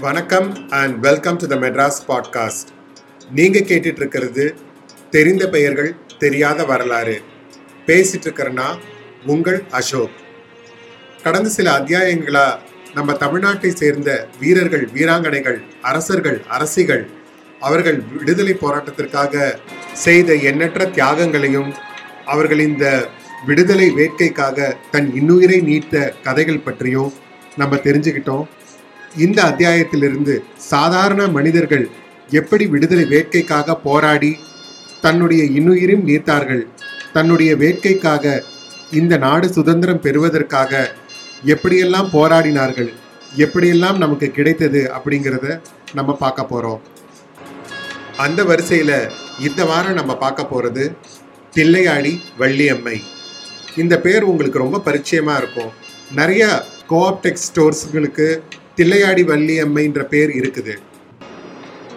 வணக்கம் and welcome to the Madras podcast நீங்கள் கேட்டுட்டு இருக்கிறது தெரிந்த பெயர்கள் தெரியாத வரலாறு. பேசிட்டு இருக்கிறனா உங்கள் அசோக். கடந்த சில அத்தியாயங்களா நம்ம தமிழ்நாட்டை சேர்ந்த வீரர்கள் வீராங்கனைகள் அரசர்கள் அரசிகள் அவர்கள் விடுதலை போராட்டத்திற்காக செய்த எண்ணற்ற தியாகங்களையும் அவர்கள் இந்த விடுதலை வேட்கைக்காக தன் இன்னுயிரை நீட்ட கதைகள் பற்றியும் நம்ம தெரிஞ்சுக்கிட்டோம். இந்த அத்தியாயத்திலிருந்து சாதாரண மனிதர்கள் எப்படி விடுதலை வேட்கைக்காக போராடி தன்னுடைய இன்னுயிரும் நீத்தார்கள்? தன்னுடைய வேட்கைக்காக இந்த நாடு சுதந்திரம் பெறுவதற்காக எப்படியெல்லாம் போராடினார்கள்? எப்படியெல்லாம் நமக்கு கிடைத்தது அப்படிங்கிறத நம்ம பார்க்க போகிறோம் அந்த வரிசையில் இந்த வாரம் நம்ம பார்க்க போகிறது தில்லையாடி வள்ளியம்மை. இந்த பேர் உங்களுக்கு ரொம்ப பரிச்சயமாக இருக்கும். நிறைய கோஆப்டெக் ஸ்டோர்ஸ்களுக்கு தில்லையாடி வள்ளியம்மைன்ற பேர் இருக்குது.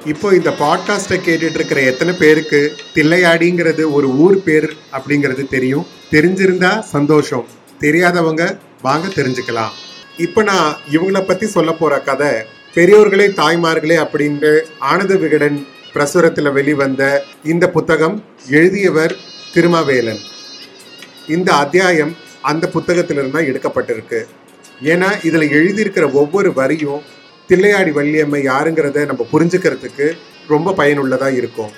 இப்போ இந்த பாட்காஸ்ட்டை கேட்டுட்டு இருக்கிற எத்தனை பேருக்கு தில்லையாடிங்கிறது ஒரு ஊர் பேர் அப்படிங்கிறது தெரியும்? தெரிஞ்சிருந்தா சந்தோஷம். தெரியாதவங்க வாங்க தெரிஞ்சுக்கலாம். இப்போ நான் இவங்களை பற்றி சொல்ல போகிற கதை பெரியோர்களே தாய்மார்களே அப்படின்னு ஆனந்த விகடன் பிரசுரத்தில் வெளிவந்த இந்த புத்தகம் எழுதியவர் திருமாவேலன். இந்த அத்தியாயம் அந்த புத்தகத்திலிருந்து தான் எடுக்கப்பட்டிருக்கு. ஏன்னா இதில் எழுதியிருக்கிற ஒவ்வொரு வரியும் தில்லையாடி வள்ளியம்மை யாருங்கிறத நம்ம புரிஞ்சுக்கிறதுக்கு ரொம்ப பயனுள்ளதாக இருக்கும்.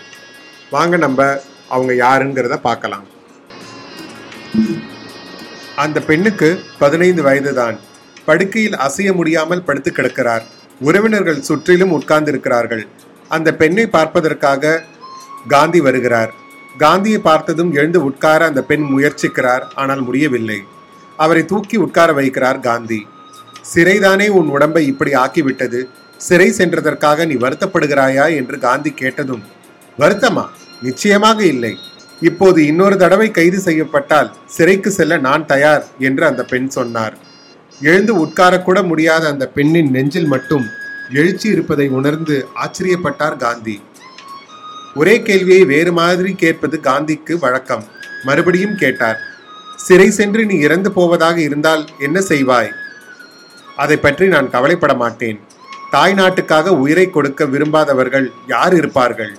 வாங்க நம்ம அவங்க யாருங்கிறத பார்க்கலாம். அந்த பெண்ணுக்கு பதினைந்து வயது தான் படுக்கையில் அசைய முடியாமல் படுத்து கிடக்கிறார். உறவினர்கள் சுற்றிலும் உட்கார்ந்திருக்கிறார்கள். அந்த பெண்ணை பார்ப்பதற்காக காந்தி வருகிறார். காந்தியை பார்த்ததும் எழுந்து உட்கார அந்த பெண் முயற்சிக்கிறார். ஆனால் முடியவில்லை. அவரை தூக்கி உட்கார வைக்கிறார் காந்தி. சிறைதானே உன் உடம்பை இப்படி ஆக்கிவிட்டது? சிறை சென்றதற்காக நீ வருத்தப்படுகிறாயா? என்று காந்தி கேட்டதும் வருத்தமா? நிச்சயமாக இல்லை. இப்போது இன்னொரு தடவை கைது செய்யப்பட்டால் சிறைக்கு செல்ல நான் தயார் என்று அந்த பெண் சொன்னார். எழுந்து உட்காரக்கூட முடியாத அந்த பெண்ணின் நெஞ்சில் மட்டும் எழுச்சி இருப்பதை உணர்ந்து ஆச்சரியப்பட்டார் காந்தி. ஒரே கேள்வியை வேறு மாதிரி கேட்பது காந்திக்கு வழக்கம். மறுபடியும் கேட்டார் சிறை சென்று நீ இறந்து போவதாக இருந்தால் என்ன செய்வாய்? அதை பற்றி நான் கவலைப்பட மாட்டேன். தாய் நாட்டுக்காக உயிரை கொடுக்க விரும்பாதவர்கள் யார் இருப்பார்கள்?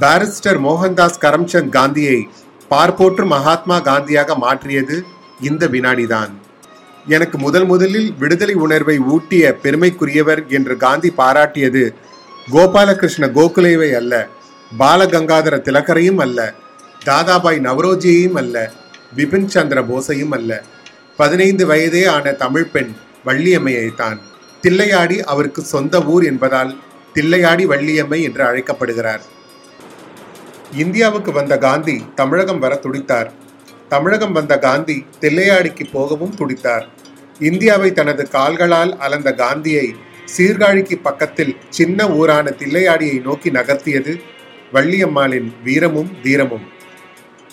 பாரிஸ்டர் மோகன்தாஸ் கரம்சந்த் காந்தியை பார்ப்போற்று மகாத்மா காந்தியாக மாற்றியது இந்த வினாடிதான். எனக்கு முதல் முதலில் விடுதலை உணர்வை ஊட்டிய பெருமைக்குரியவர் என்று காந்தி பாராட்டியது கோபாலகிருஷ்ண கோகுலேவை அல்ல பாலகங்காதர திலகரையும் அல்ல தாதாபாய் நவரோஜியையும் அல்ல பிபின் சந்திர போஸையும் அல்ல. பதினைந்து வயதே ஆன தமிழ் பெண் வள்ளியம்மையைத்தான். தில்லையாடி அவருக்கு சொந்த ஊர் என்பதால் தில்லையாடி வள்ளியம்மை என்று அழைக்கப்படுகிறார். இந்தியாவுக்கு வந்த காந்தி தமிழகம் வர துடித்தார். தமிழகம் வந்த காந்தி தில்லையாடிக்கு போகவும் துடித்தார். இந்தியாவை தனது கால்களால் அளந்த காந்தியை சீர்காழிக்கு பக்கத்தில் சின்ன ஊரான தில்லையாடியை நோக்கி நகர்த்தியது வள்ளியம்மாளின் வீரமும் தீரமும்.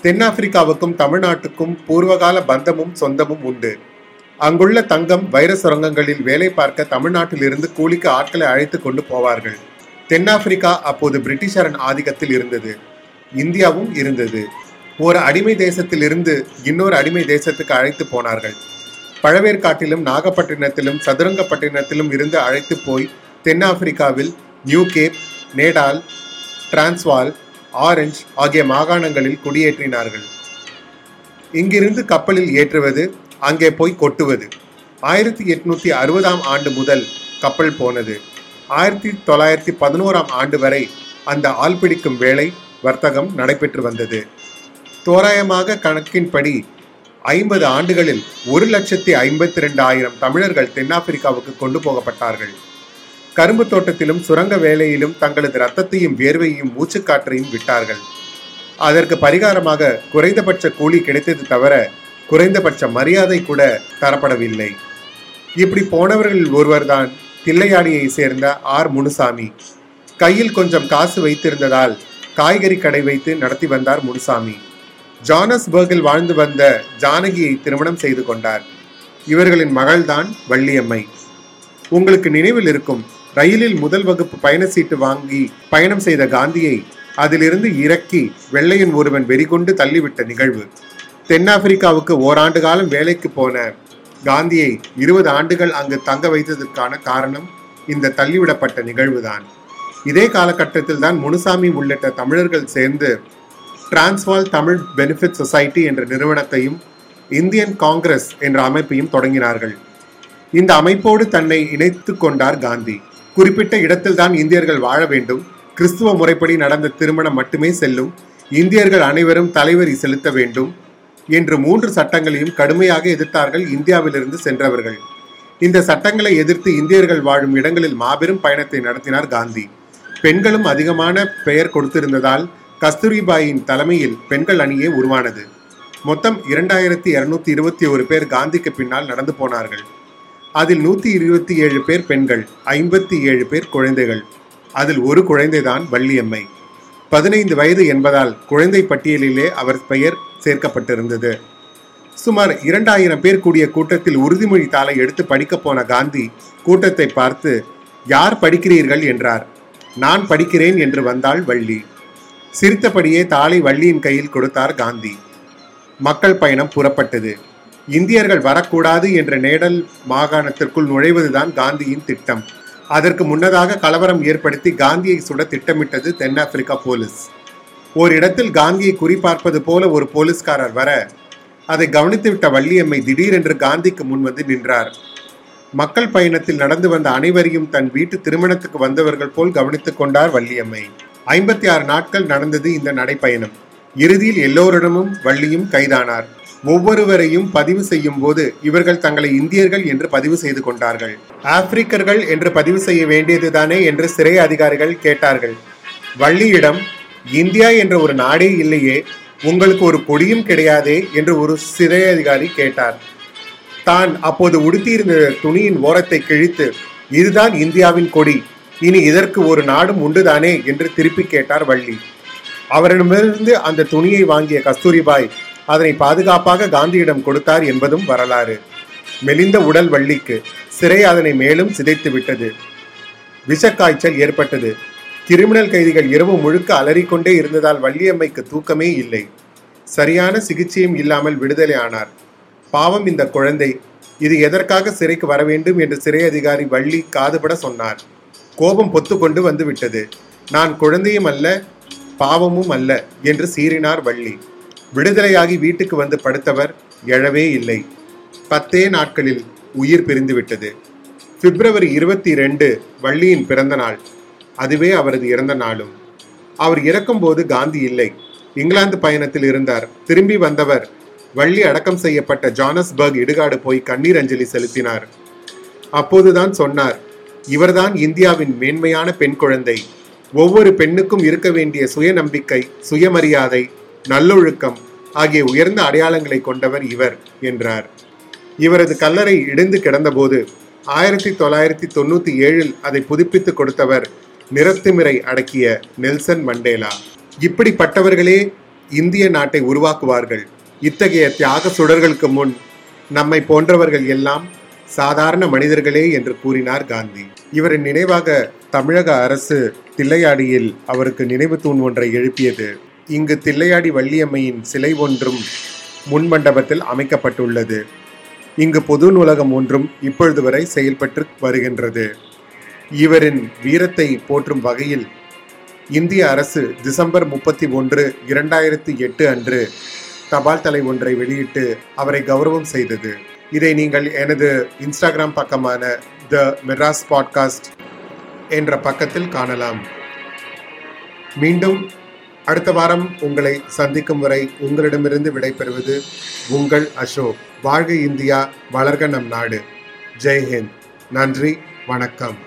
தென்னாப்பிரிக்காவுக்கும் தமிழ்நாட்டுக்கும் பூர்வகால பந்தமும் சொந்தமும் உண்டு. அங்குள்ள தங்கம் வைர சுரங்கங்களில் வேலை பார்க்க தமிழ்நாட்டிலிருந்து கூலிக்கு ஆட்களை அழைத்து கொண்டு போவார்கள். தென்னாப்பிரிக்கா அப்போது பிரிட்டிஷரன் ஆதிக்கத்தில் இருந்தது. இந்தியாவும் இருந்தது. ஒரு அடிமை தேசத்தில் இருந்து இன்னொரு அடிமை தேசத்துக்கு அழைத்து போனார்கள். பழவேற்காட்டிலும் நாகப்பட்டினத்திலும் சதுரங்கப்பட்டினத்திலும் இருந்து அழைத்து போய் தென்னாப்பிரிக்காவில் நியூகேப் நேடால் டிரான்ஸ்வால் ஆரஞ்ச் ஆகிய மாகாணங்களில் குடியேற்றினார்கள். இங்கிருந்து கப்பலில் ஏற்றுவது அங்கே போய் கொட்டுவது. ஆயிரத்தி எட்நூத்தி அறுபதாம் ஆண்டு முதல் கப்பல் போனது. ஆயிரத்தி தொள்ளாயிரத்தி பதினோராம் ஆண்டு வரை அந்த ஆள் பிடிக்கும் வேலை வர்த்தகம் நடைபெற்று வந்தது. தோராயமாக கணக்கின்படி ஐம்பது ஆண்டுகளில் ஒரு லட்சத்தி ஐம்பத்தி ரெண்டு ஆயிரம் தமிழர்கள் தென்னாப்பிரிக்காவுக்கு கொண்டு போகப்பட்டார்கள். கரும்பு தோட்டத்திலும் சுரங்க வேலையிலும் தங்களது ரத்தத்தையும் வேர்வையையும் மூச்சுக்காற்றையும் விட்டார்கள். அதற்கு பரிகாரமாக குறைந்தபட்ச கூலி கிடைத்தது தவிர குறைந்தபட்ச மரியாதை கூட தரப்படவில்லை. இப்படி போனவர்களில் ஒருவர்தான் தில்லையாடியை சேர்ந்த ஆர். முனுசாமி. கையில் கொஞ்சம் காசு வைத்திருந்ததால் காய்கறி கடை வைத்து நடத்தி வந்தார் முனுசாமி. ஜானஸ்பர்கில் வாழ்ந்து வந்த ஜானகியை திருமணம் செய்து கொண்டார். இவர்களின் மகள்தான் வள்ளியம்மை. உங்களுக்கு நினைவில் இருக்கும் ரயிலில் முதல் வகுப்பு பயண சீட்டு வாங்கி பயணம் செய்த காந்தியை அதிலிருந்து இறக்கி வெள்ளையன் ஒருவன் வெறிகொண்டு தள்ளிவிட்ட நிகழ்வு. தென்னாப்பிரிக்காவுக்கு ஓராண்டு காலம் வேலைக்கு போன காந்தியை இருபது ஆண்டுகள் அங்கு தங்க வைத்ததற்கான காரணம் இந்த தள்ளிவிடப்பட்ட நிகழ்வுதான். இதே காலகட்டத்தில் தான் முனுசாமி உள்ளிட்ட தமிழர்கள் சேர்ந்து டிரான்ஸ்வால் தமிழ் பெனிஃபிட் சொசைட்டி என்ற நிறுவனத்தையும் இந்தியன் காங்கிரஸ் என்ற அமைப்பையும் தொடங்கினார்கள். இந்த அமைப்போடு தன்னை இணைத்து கொண்டார் காந்தி. குறிப்பிட்ட இடத்தில்தான் இந்தியர்கள் வாழ வேண்டும். கிறிஸ்துவ முறைப்படி நடந்த திருமணம் மட்டுமே செல்லும். இந்தியர்கள் அனைவரும் தலைவரி செலுத்த வேண்டும் என்று மூன்று சட்டங்களையும் கடுமையாக எதிர்த்தார்கள் இந்தியாவிலிருந்து சென்றவர்கள். இந்த சட்டங்களை எதிர்த்து இந்தியர்கள் வாழும் இடங்களில் மாபெரும் பயணத்தை நடத்தினார் காந்தி. பெண்களும் அதிகமான பெயர் கொடுத்திருந்ததால் கஸ்தூரிபாயின் தலைமையில் பெண்கள் அணியே உருவானது. மொத்தம் இரண்டாயிரத்தி இருநூத்தி இருபத்தி ஒரு பேர் காந்திக்கு பின்னால் நடந்து போனார்கள். அதில் நூற்றி இருபத்தி ஏழு பேர் பெண்கள் ஐம்பத்தி ஏழு பேர் குழந்தைகள். அதில் ஒரு குழந்தைதான் வள்ளியம்மை. பதினைந்து வயது என்பதால் குழந்தை பட்டியலிலே அவர் பெயர் சேர்க்கப்பட்டிருந்தது. சுமார் இரண்டாயிரம் பேர் கூடிய கூட்டத்தில் உறுதிமொழி தாளை எடுத்து படிக்கப் போன காந்தி கூட்டத்தை பார்த்து யார் படிக்கிறீர்கள்? என்றார். நான் படிக்கிறேன் என்று வந்தாள் வள்ளி. சிரித்தபடியே தாளை வள்ளியின் கையில் கொடுத்தார் காந்தி. மக்கள் பயணம் புறப்பட்டது. இந்தியர்கள் வரக்கூடாது என்ற நேடல் மாகாணத்திற்குள் நுழைவதுதான் காந்தியின் திட்டம். அதற்கு முன்னதாக கலவரம் ஏற்படுத்தி காந்தியை சுட திட்டமிட்டது தென்னாப்பிரிக்கா போலீஸ். ஓரிடத்தில் காந்தியை குறிப்பார்ப்பது போல ஒரு போலீஸ்காரர் வர அதை கவனித்துவிட்ட வள்ளியம்மை திடீரென்று காந்திக்கு முன் வந்து நின்றார். மக்கள் பயணத்தில் நடந்து வந்த அனைவரையும் தன் வீட்டு திருமணத்துக்கு வந்தவர்கள் போல் கவனித்துக் கொண்டார் வள்ளியம்மை. ஐம்பத்தி ஆறு நாட்கள் நடந்தது இந்த நடைப்பயணம். இறுதியில் எல்லோரிடமும் வள்ளியும் கைதானார். ஒவ்வொருவரையும் பதிவு செய்யும் போது இவர்கள் தங்களை இந்தியர்கள் என்று பதிவு செய்து கொண்டார்கள். ஆப்பிரிக்கர்கள் என்று பதிவு செய்ய வேண்டியதுதானே என்று சிறை அதிகாரிகள் கேட்டார்கள். வள்ளியிடம் இந்தியா என்ற ஒரு நாடே இல்லையே உங்களுக்கு ஒரு கொடியும் கிடையாதே என்று ஒரு சிறை அதிகாரி கேட்டார். தான் அப்போது உடுத்தியிருந்த துணியின் ஓரத்தை கிழித்து இதுதான் இந்தியாவின் கொடி இனி இதற்கு ஒரு நாடும் உண்டுதானே என்று திருப்பி கேட்டார் வள்ளி. அவரிடமிருந்து அந்த துணியை வாங்கிய கஸ்தூரிபாய் அதனை பாதுகாப்பாக காந்தியிடம் கொடுத்தார் என்பதும் வரலாறு. மெலிந்த உடல் வள்ளிக்கு சிறை அதனை மேலும் சிதைத்து விட்டது. விஷக்காய்ச்சல் ஏற்பட்டது. கிரிமினல் கைதிகள் இரவு முழுக்க அலறிக்கொண்டே இருந்ததால் வள்ளியம்மைக்கு தூக்கமே இல்லை. சரியான சிகிச்சையும் இல்லாமல் விடுதலை ஆனார். பாவம் இந்த குழந்தை. இது எதற்காக சிறைக்கு வர வேண்டும் என்று சிறை அதிகாரி வள்ளி காதுபட சொன்னார். கோபம் பொத்துக்கொண்டு வந்துவிட்டது. நான் குழந்தையும் அல்ல பாவமும் அல்ல என்று சீறினார் வள்ளி. விடுதலையாகி வீட்டுக்கு வந்து படுத்தவர் எழவே இல்லை. பத்தே நாட்களில் உயிர் பிரிந்துவிட்டது. பிப்ரவரி இருபத்தி ரெண்டு வள்ளியின் பிறந்த நாள். அதுவே அவரது இறந்த நாளும். அவர் இறக்கும்போது காந்தி இல்லை. இங்கிலாந்து பயணத்தில் இருந்தார். திரும்பி வந்தவர் வள்ளி அடக்கம் செய்யப்பட்ட ஜானஸ்பர்க் இடுகாடு போய் கண்ணீர் அஞ்சலி செலுத்தினார். அப்போதுதான் சொன்னார் இவர்தான் இந்தியாவின் மேன்மையான பெண் குழந்தை. ஒவ்வொரு பெண்ணுக்கும் இருக்க வேண்டிய சுயநம்பிக்கை சுயமரியாதை நல்லொழுக்கம் ஆகிய உயர்ந்த அடையாளங்களை கொண்டவர் இவர் என்றார். இவரது கல்லறை இடிந்து கிடந்தபோது ஆயிரத்தி தொள்ளாயிரத்தி தொண்ணூத்தி ஏழில் அதை புதுப்பித்து கொடுத்தவர் நிறத்துமிரை அடக்கிய நெல்சன் மண்டேலா. இப்படிப்பட்டவர்களே இந்திய நாட்டை உருவாக்குவார்கள். இத்தகைய தியாக சுடர்களுக்கு முன் நம்மை போன்றவர்கள் எல்லாம் சாதாரண மனிதர்களே என்று கூறினார் காந்தி. இவரின் நினைவாக தமிழக அரசு தில்லையாடியில் அவருக்கு நினைவு தூண் ஒன்றை எழுப்பியது. இங்கு தில்லையாடி வள்ளியம்மையின் சிலை ஒன்றும் முன் மண்டபத்தில் அமைக்கப்பட்டுள்ளது. இங்கு பொது நூலகம் ஒன்றும் இப்பொழுது வரை செயல்பட்டு வருகின்றது. இவரின் வீரத்தை போற்றும் வகையில் இந்திய அரசு டிசம்பர் முப்பத்தி ஒன்று இரண்டாயிரத்தி எட்டு அன்று தபால் தலை ஒன்றை வெளியிட்டு அவரை கௌரவம் செய்தது. இதை நீங்கள் எனது இன்ஸ்டாகிராம் பக்கமான த மெட்ராஸ் பாட்காஸ்ட் என்ற பக்கத்தில் காணலாம். மீண்டும் அடுத்த வாரம் உங்களை சந்திக்கும் வரை உங்களிடமிருந்து விடைபெறுவது உங்கள் அசோக். வாழ்க இந்தியா வளர்க நம் நாடு. ஜெய் ஹிந்த். நன்றி வணக்கம்.